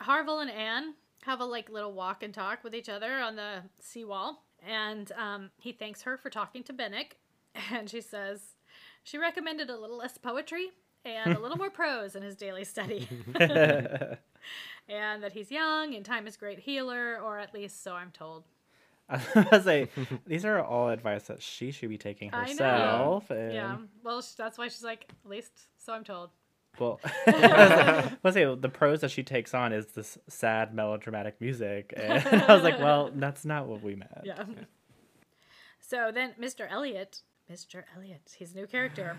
Harville and Anne have a like little walk and talk with each other on the seawall, and um, he thanks her for talking to Benwick, and she says she recommended a little less poetry and a little more prose in his daily study. and that he's young and time is great healer, or at least so I'm told. I was like, these are all advice that she should be taking herself. And, Yeah, well, that's why she's like, at least so I'm told. Well, I was say the prose that she takes on is this sad melodramatic music, and I was like, well, that's not what we meant. Yeah. So then Mr. Elliot, Mr. Elliot, he's a new character.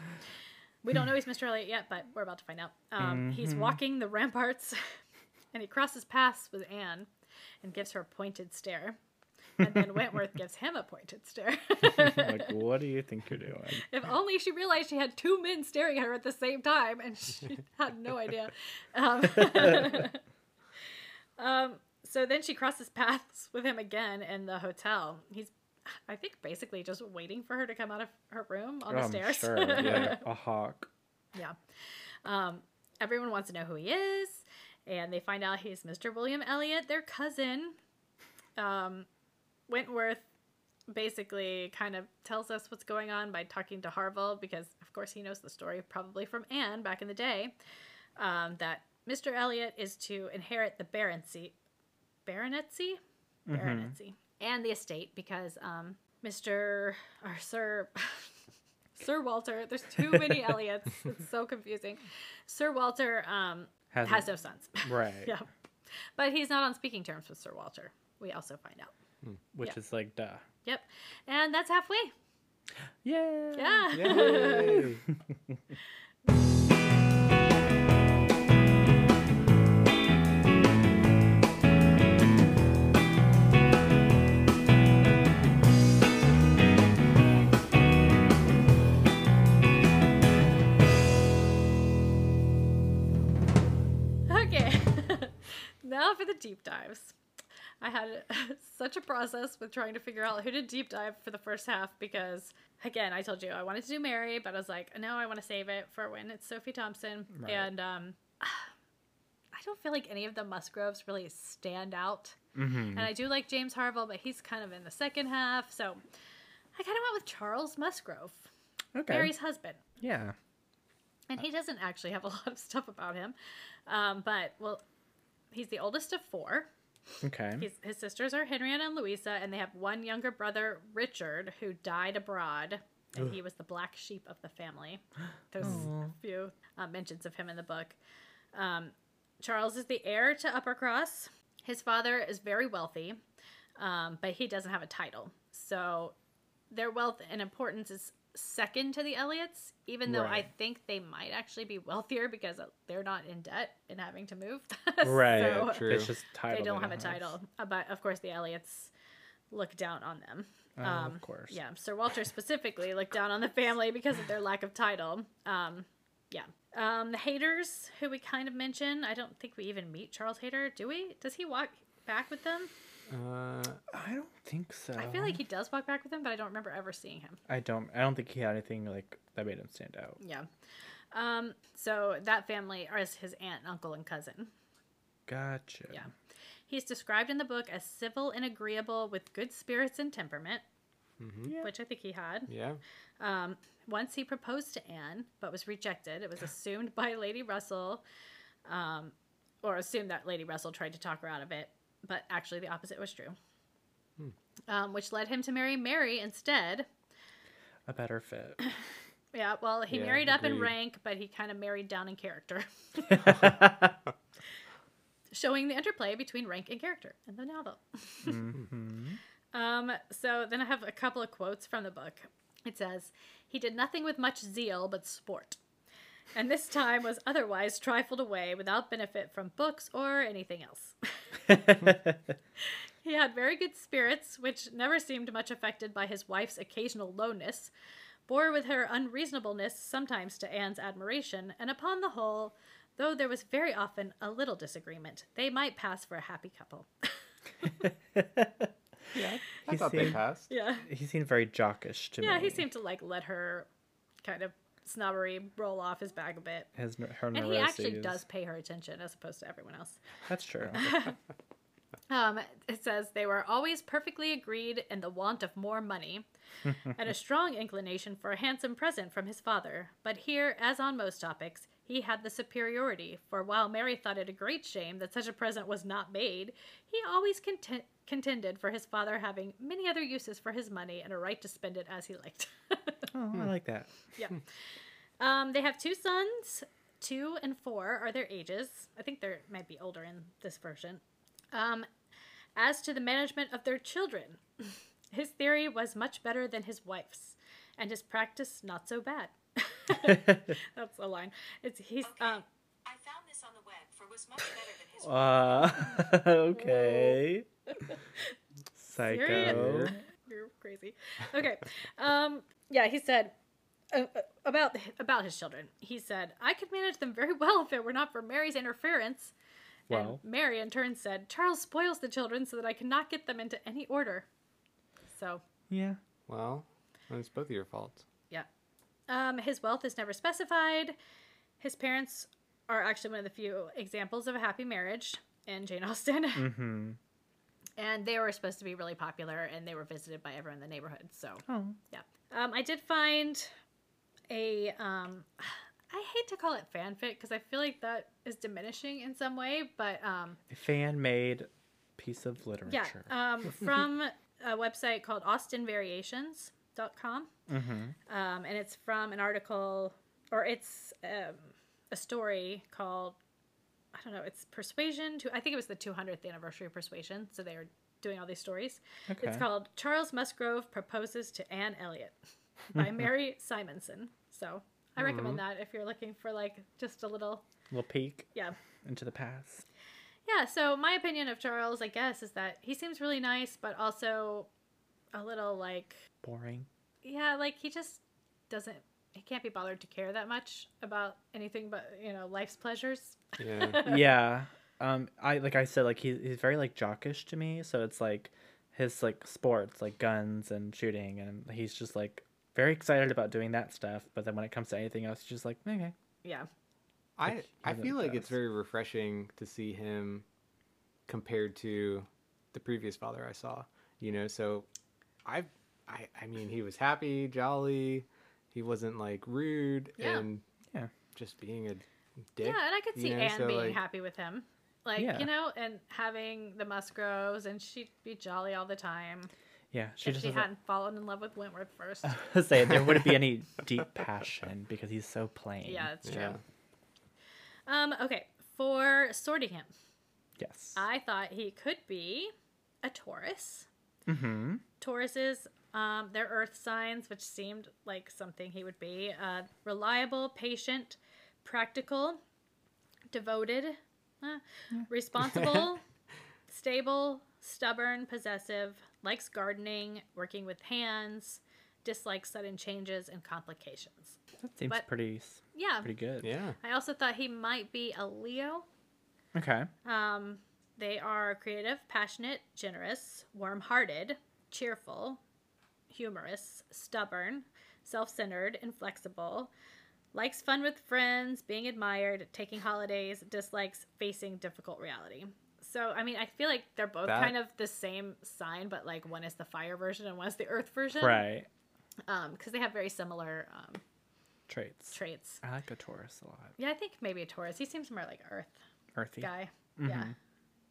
We don't know he's Mr. Elliot yet, but we're about to find out. Um, He's walking the ramparts, and he crosses paths with Anne, and gives her a pointed stare. And then Wentworth gives him a pointed stare. like, what do you think you're doing? If only she realized she had two men staring at her at the same time, and she had no idea. Um, um, so then she crosses paths with him again in the hotel. He's, I think, basically just waiting for her to come out of her room on the I'm stairs. sure, yeah, a hawk. yeah. Um, everyone wants to know who he is, and they find out he's Mr. William Elliot, their cousin. Um, Wentworth basically kind of tells us what's going on by talking to Harville because, of course, he knows the story probably from Anne back in the day. Um, that Mr. Elliot is to inherit the baronetcy, baronetcy, baronetcy, and the estate because um, Mr. or Sir. Sir Walter, there's too many Elliots. It's so confusing. Sir Walter um, Has, has no sons. right. yeah. But he's not on speaking terms with Sir Walter. We also find out. Which Yeah. is like duh. Yep. And that's halfway. Yay! Yeah. Yay! Now for the deep dives. I had such a process with trying to figure out who to deep dive for the first half because, again, I told you I wanted to do Mary, but I was like, no, I want to save it for when it's Sophie Thompson. Right. And um, I don't feel like any of the Musgroves really stand out. Mm-hmm. And I do like James Harville, but he's kind of in the second half. So I kind of went with Charles Musgrove, Okay. Mary's husband. Yeah. And he doesn't actually have a lot of stuff about him. Um, but, well, he's the oldest of four. Okay. His, his sisters are Henrietta and Louisa, and they have one younger brother, Richard, who died abroad. And he was the black sheep of the family. There's a few uh, mentions of him in the book. Um, Charles is the heir to Uppercross. His father is very wealthy, um, but he doesn't have a title. So their wealth and importance is second to the Elliots, even though I think they might actually be wealthier because they're not in debt and having to move. Right. So- True. It's just title. they don't have a title. Uh, But of course, the Elliots look down on them. Oh, Um, of course. Yeah, Sir Walter specifically looked down on the family because of their lack of title. Um, yeah. Um, the Hayters, who we kind of mentioned, I don't think we even meet Charles Hayter, do we? Does he walk back with them? Uh, I don't think so. I feel like he does walk back with them, but I don't remember ever seeing him. I don't. I don't think he had anything like that made him stand out. Yeah. Um, so that family are his aunt, uncle, and cousin. Gotcha. Yeah. He's described in the book as civil and agreeable with good spirits and temperament, Yeah. which I think he had. yeah. Um, once he proposed to Anne, but was rejected. It was assumed by Lady Russell, um, or assumed that Lady Russell tried to talk her out of it, but actually the opposite was true. Um, which led him to marry Mary instead. A better fit. Yeah, well, he Yeah, married up in rank, but he kind of married down in character, showing the interplay between rank and character in the novel. hmm Um, so then I have a couple of quotes from the book. It says, He did nothing with much zeal but sport, and this time was otherwise trifled away without benefit from books or anything else. he had very good spirits, which never seemed much affected by his wife's occasional lowness, bore with her unreasonableness sometimes to Anne's admiration, and upon the whole, though there was very often a little disagreement, they might pass for a happy couple. Yeah. I He thought they seemed- passed. yeah. he seemed very jockish to Yeah, me. Yeah, he seemed to like let her kind of snobbery roll off his back a bit. His, her And he actually does pay her attention as opposed to everyone else. That's true. Um, it says they were always perfectly agreed in the want of more money, and a strong inclination for a handsome present from his father. But here, as on most topics, he had the superiority. For while Mary thought it a great shame that such a present was not made, he always content- contended for his father having many other uses for his money and a right to spend it as he liked. oh, I like that. Yeah. Um, they have two sons. Two and four are their ages. I think they might be older in this version. Um, as to the management of their children, his theory was much better than his wife's, and his practice not so bad. That's a line. It's he's Okay. um, I found this on the web for was much better than his Uh, okay. Psycho. You're crazy. Okay. Um, yeah, he said uh, uh, about about his children. He said, "I could manage them very well if it were not for Mary's interference." Well. and Mary in turn said, "Charles spoils the children so that I cannot get them into any order." So, Yeah. Well, it's both of your faults. yeah. Um, his wealth is never specified. His parents are actually one of the few examples of a happy marriage in Jane Austen. Mm-hmm. And they were supposed to be really popular, and they were visited by everyone in the neighborhood. So Oh. yeah, um, I did find a. Um, I hate to call it fanfic because I feel like that is diminishing in some way, but um, A fan made piece of yeah, literature. um, from a website called AustenVariations.com. mm-hmm. um, and it's from an article or it's um, a story called I don't know. It's Persuasion. To I think it was the 200th anniversary of Persuasion, so they were doing all these stories. Okay. It's called Charles Musgrove proposes to Anne Elliot by Mary Simonsen. So I mm-hmm. recommend that if you're looking for like just a little little peek yeah into the past. yeah. So my opinion of Charles, I guess, is that he seems really nice, but also a little like Boring. yeah, like he just doesn't. He can't be bothered to care that much about anything but you know life's pleasures. Yeah. yeah. Um. I like I said like he, he's very like jockish to me. So it's like his like sports like guns and shooting and he's just like very excited about doing that stuff. But then when it comes to anything else, he's just like okay. Yeah, I Like, I even feel like it's very refreshing to see him compared to the previous father I saw. You know, so I I I mean he was happy, jolly. He wasn't like rude Yeah. and Yeah. just being a dick. yeah, and I could you see know, Anne so, being like- happy with him, like Yeah. you know, and having the Musgroves, and she'd be jolly all the time. Yeah. She if just she doesn't- hadn't fallen in love with Wentworth first. say there wouldn't be any deep passion because he's so plain. yeah, it's true. Yeah. Um, okay, for sorting him, Yes. I thought he could be a Taurus. mm-hmm. Tauruses, um, they're earth signs, which seemed like something he would be. Uh, reliable, patient, practical, devoted, uh, responsible, stable, stubborn, possessive, likes gardening, working with hands, dislikes sudden changes and complications. That seems but- pretty Yeah. pretty good. Yeah. I also thought he might be a Leo. Okay. Um, they are creative, passionate, generous, warm hearted, cheerful, humorous, stubborn, self centered, inflexible, likes fun with friends, being admired, taking holidays, dislikes facing difficult reality. So, I mean, I feel like they're both That- kind of the same sign, but like one is the fire version and one is the earth version. Right. Um, because they have very similar um, Traits. traits. I like a Taurus a lot. Yeah, I think maybe a Taurus. He seems more like Earth Earthy. guy. Mhm. Yeah,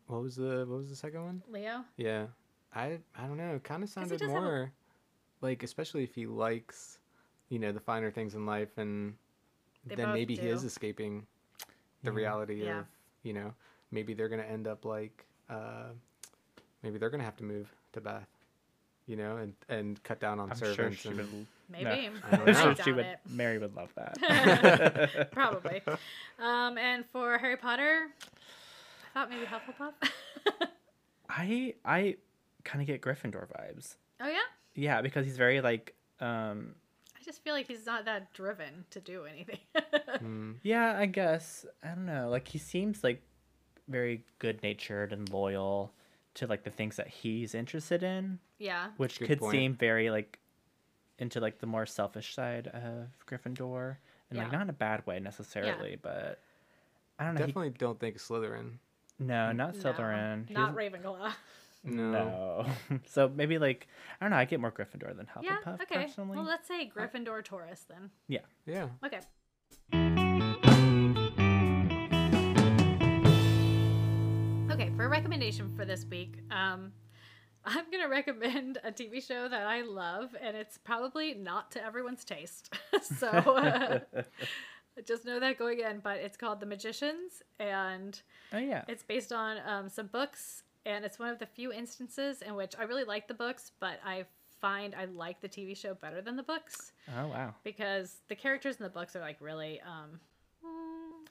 What was the what was the second one? Leo. Yeah. I I don't know. Kind of sounded does have more like especially if he likes you know the finer things in life and They then both maybe he is escaping the Yeah. reality Yeah. of you know maybe they're gonna end up like uh maybe they're gonna have to move to Bath you know and and cut down on I'm sure servants she and would. Maybe. I don't I'm know. sure I she would. it. Mary would love that. Probably. Um, and for Harry Potter, I thought maybe Hufflepuff. I I kind of get Gryffindor vibes. oh yeah, Yeah, because he's very like. um I just feel like he's not that driven to do anything. Mm, Yeah, I guess I don't know. Like he seems like very good natured and loyal to like the things that he's interested in, yeah, which Good could point. seem very like into like the more selfish side of Gryffindor, and like not in a bad way necessarily, but I don't know. he- definitely don't think Slytherin no, not Slytherin. He not doesn't- Ravenclaw. no, No. so maybe like I don't know. I get more Gryffindor than yeah, Hufflepuff okay. personally. Well, let's say Gryffindor, Taurus then. Yeah. Yeah Okay. Okay, for a recommendation for this week, um, I'm gonna recommend a TV show that I love, and it's probably not to everyone's taste. so uh, just know that going in. But it's called The Magicians, and oh yeah. it's based on um, some books, and it's one of the few instances in which I really like the books, but I find I like the TV show better than the books Oh wow. because the characters in the books are like really um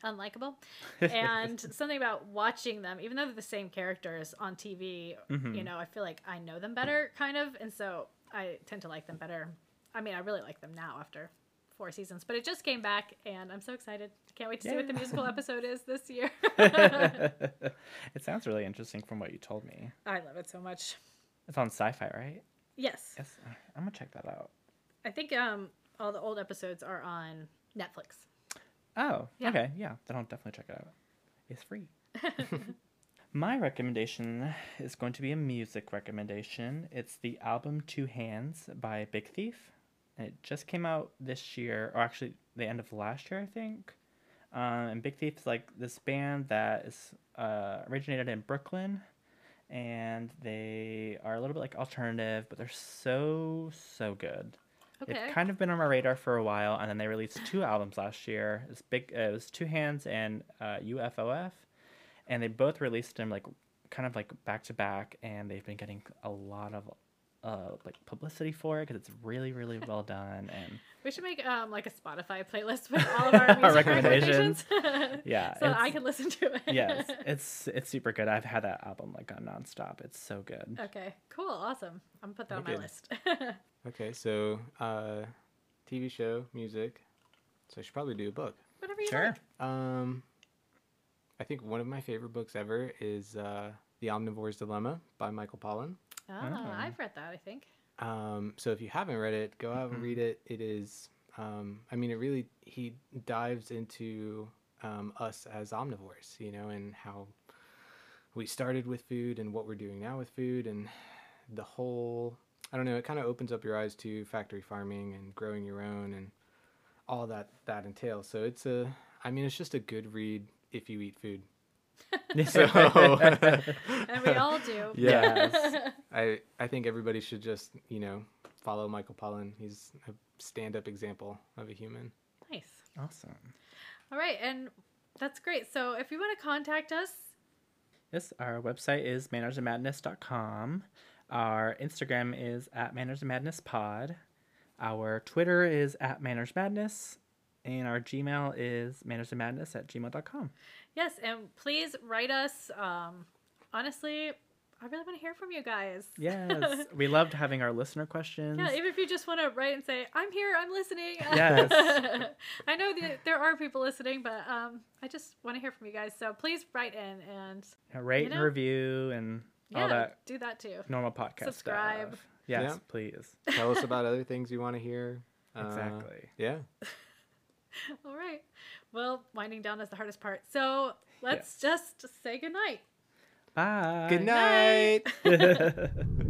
unlikable and something about watching them even though they're the same characters on tv Mhm. you know i feel like i know them better kind of and so i tend to like them better i mean i really like them now after four seasons but it just came back and i'm so excited can't wait to see what the musical episode is this year it sounds really interesting from what you told me. i love it so much It's on Syfy, right? yes Yes. I'm gonna check that out. i think um all the old episodes are on netflix Oh, Yeah. okay, yeah. Then I'll definitely check it out. It's free. My recommendation is going to be a music recommendation. It's the album Two Hands by Big Thief. And it just came out this year, or actually the end of last year, I think. Um, and Big Thief is like this band that is uh, originated in Brooklyn, and they are a little bit like alternative, but they're so so good. Okay. They've kind of been on my radar for a while, and then they released two albums last year. It's big. Uh, it was Two Hands and uh, UFOF, and they both released them like kind of like back to back, and they've been getting a lot of uh like publicity for it because it's really really well done and We should make um like a Spotify playlist with all of our music recommendations. recommendations. Yeah, so that I can listen to it. yes, it's it's super good. I've had that album like on nonstop. It's so good. okay. Cool. Awesome. I'm gonna put that on my list. Okay, so uh, TV show, music. So I should probably do a book. Whatever you Sure. like. Um, I think one of my favorite books ever is uh, The Omnivore's Dilemma by Michael Pollan. Ah, Oh. I've read that. I think. Um, so if you haven't read it, go out and read it. It is, um, I mean, it really he dives into um, us as omnivores, you know, and how we started with food and what we're doing now with food, and the whole. I don't know. It kind of opens up your eyes to factory farming and growing your own and all that that entails. So it's a. I mean, it's just a good read if you eat food. So And we all do. Yes. I I think everybody should just you know follow Michael Pollan. He's a stand-up example of a human. nice. awesome. All right, and that's great. So if you want to contact us, Yes, our website is mannersandmadness.com. Our Instagram is at Manners and Madness Pod. Our Twitter is at Manners Madness. And our Gmail is mannersandmadness at gmail.com. yes, and please write us. Um, honestly, I really want to hear from you guys. Yes, we loved having our listener questions. Yeah, even if you just want to write and say, "I'm here, I'm listening." Yes. I know that there are people listening, but um, I just want to hear from you guys. So please write in and Yeah, rate You and review and yeah, all that do that too. normal podcast Subscribe. stuff. Yes, Yeah. please. Tell us about other things you want to hear. Uh, Exactly. yeah. All right. Well, winding down is the hardest part. So let's just say goodnight. Bye. Good night. night.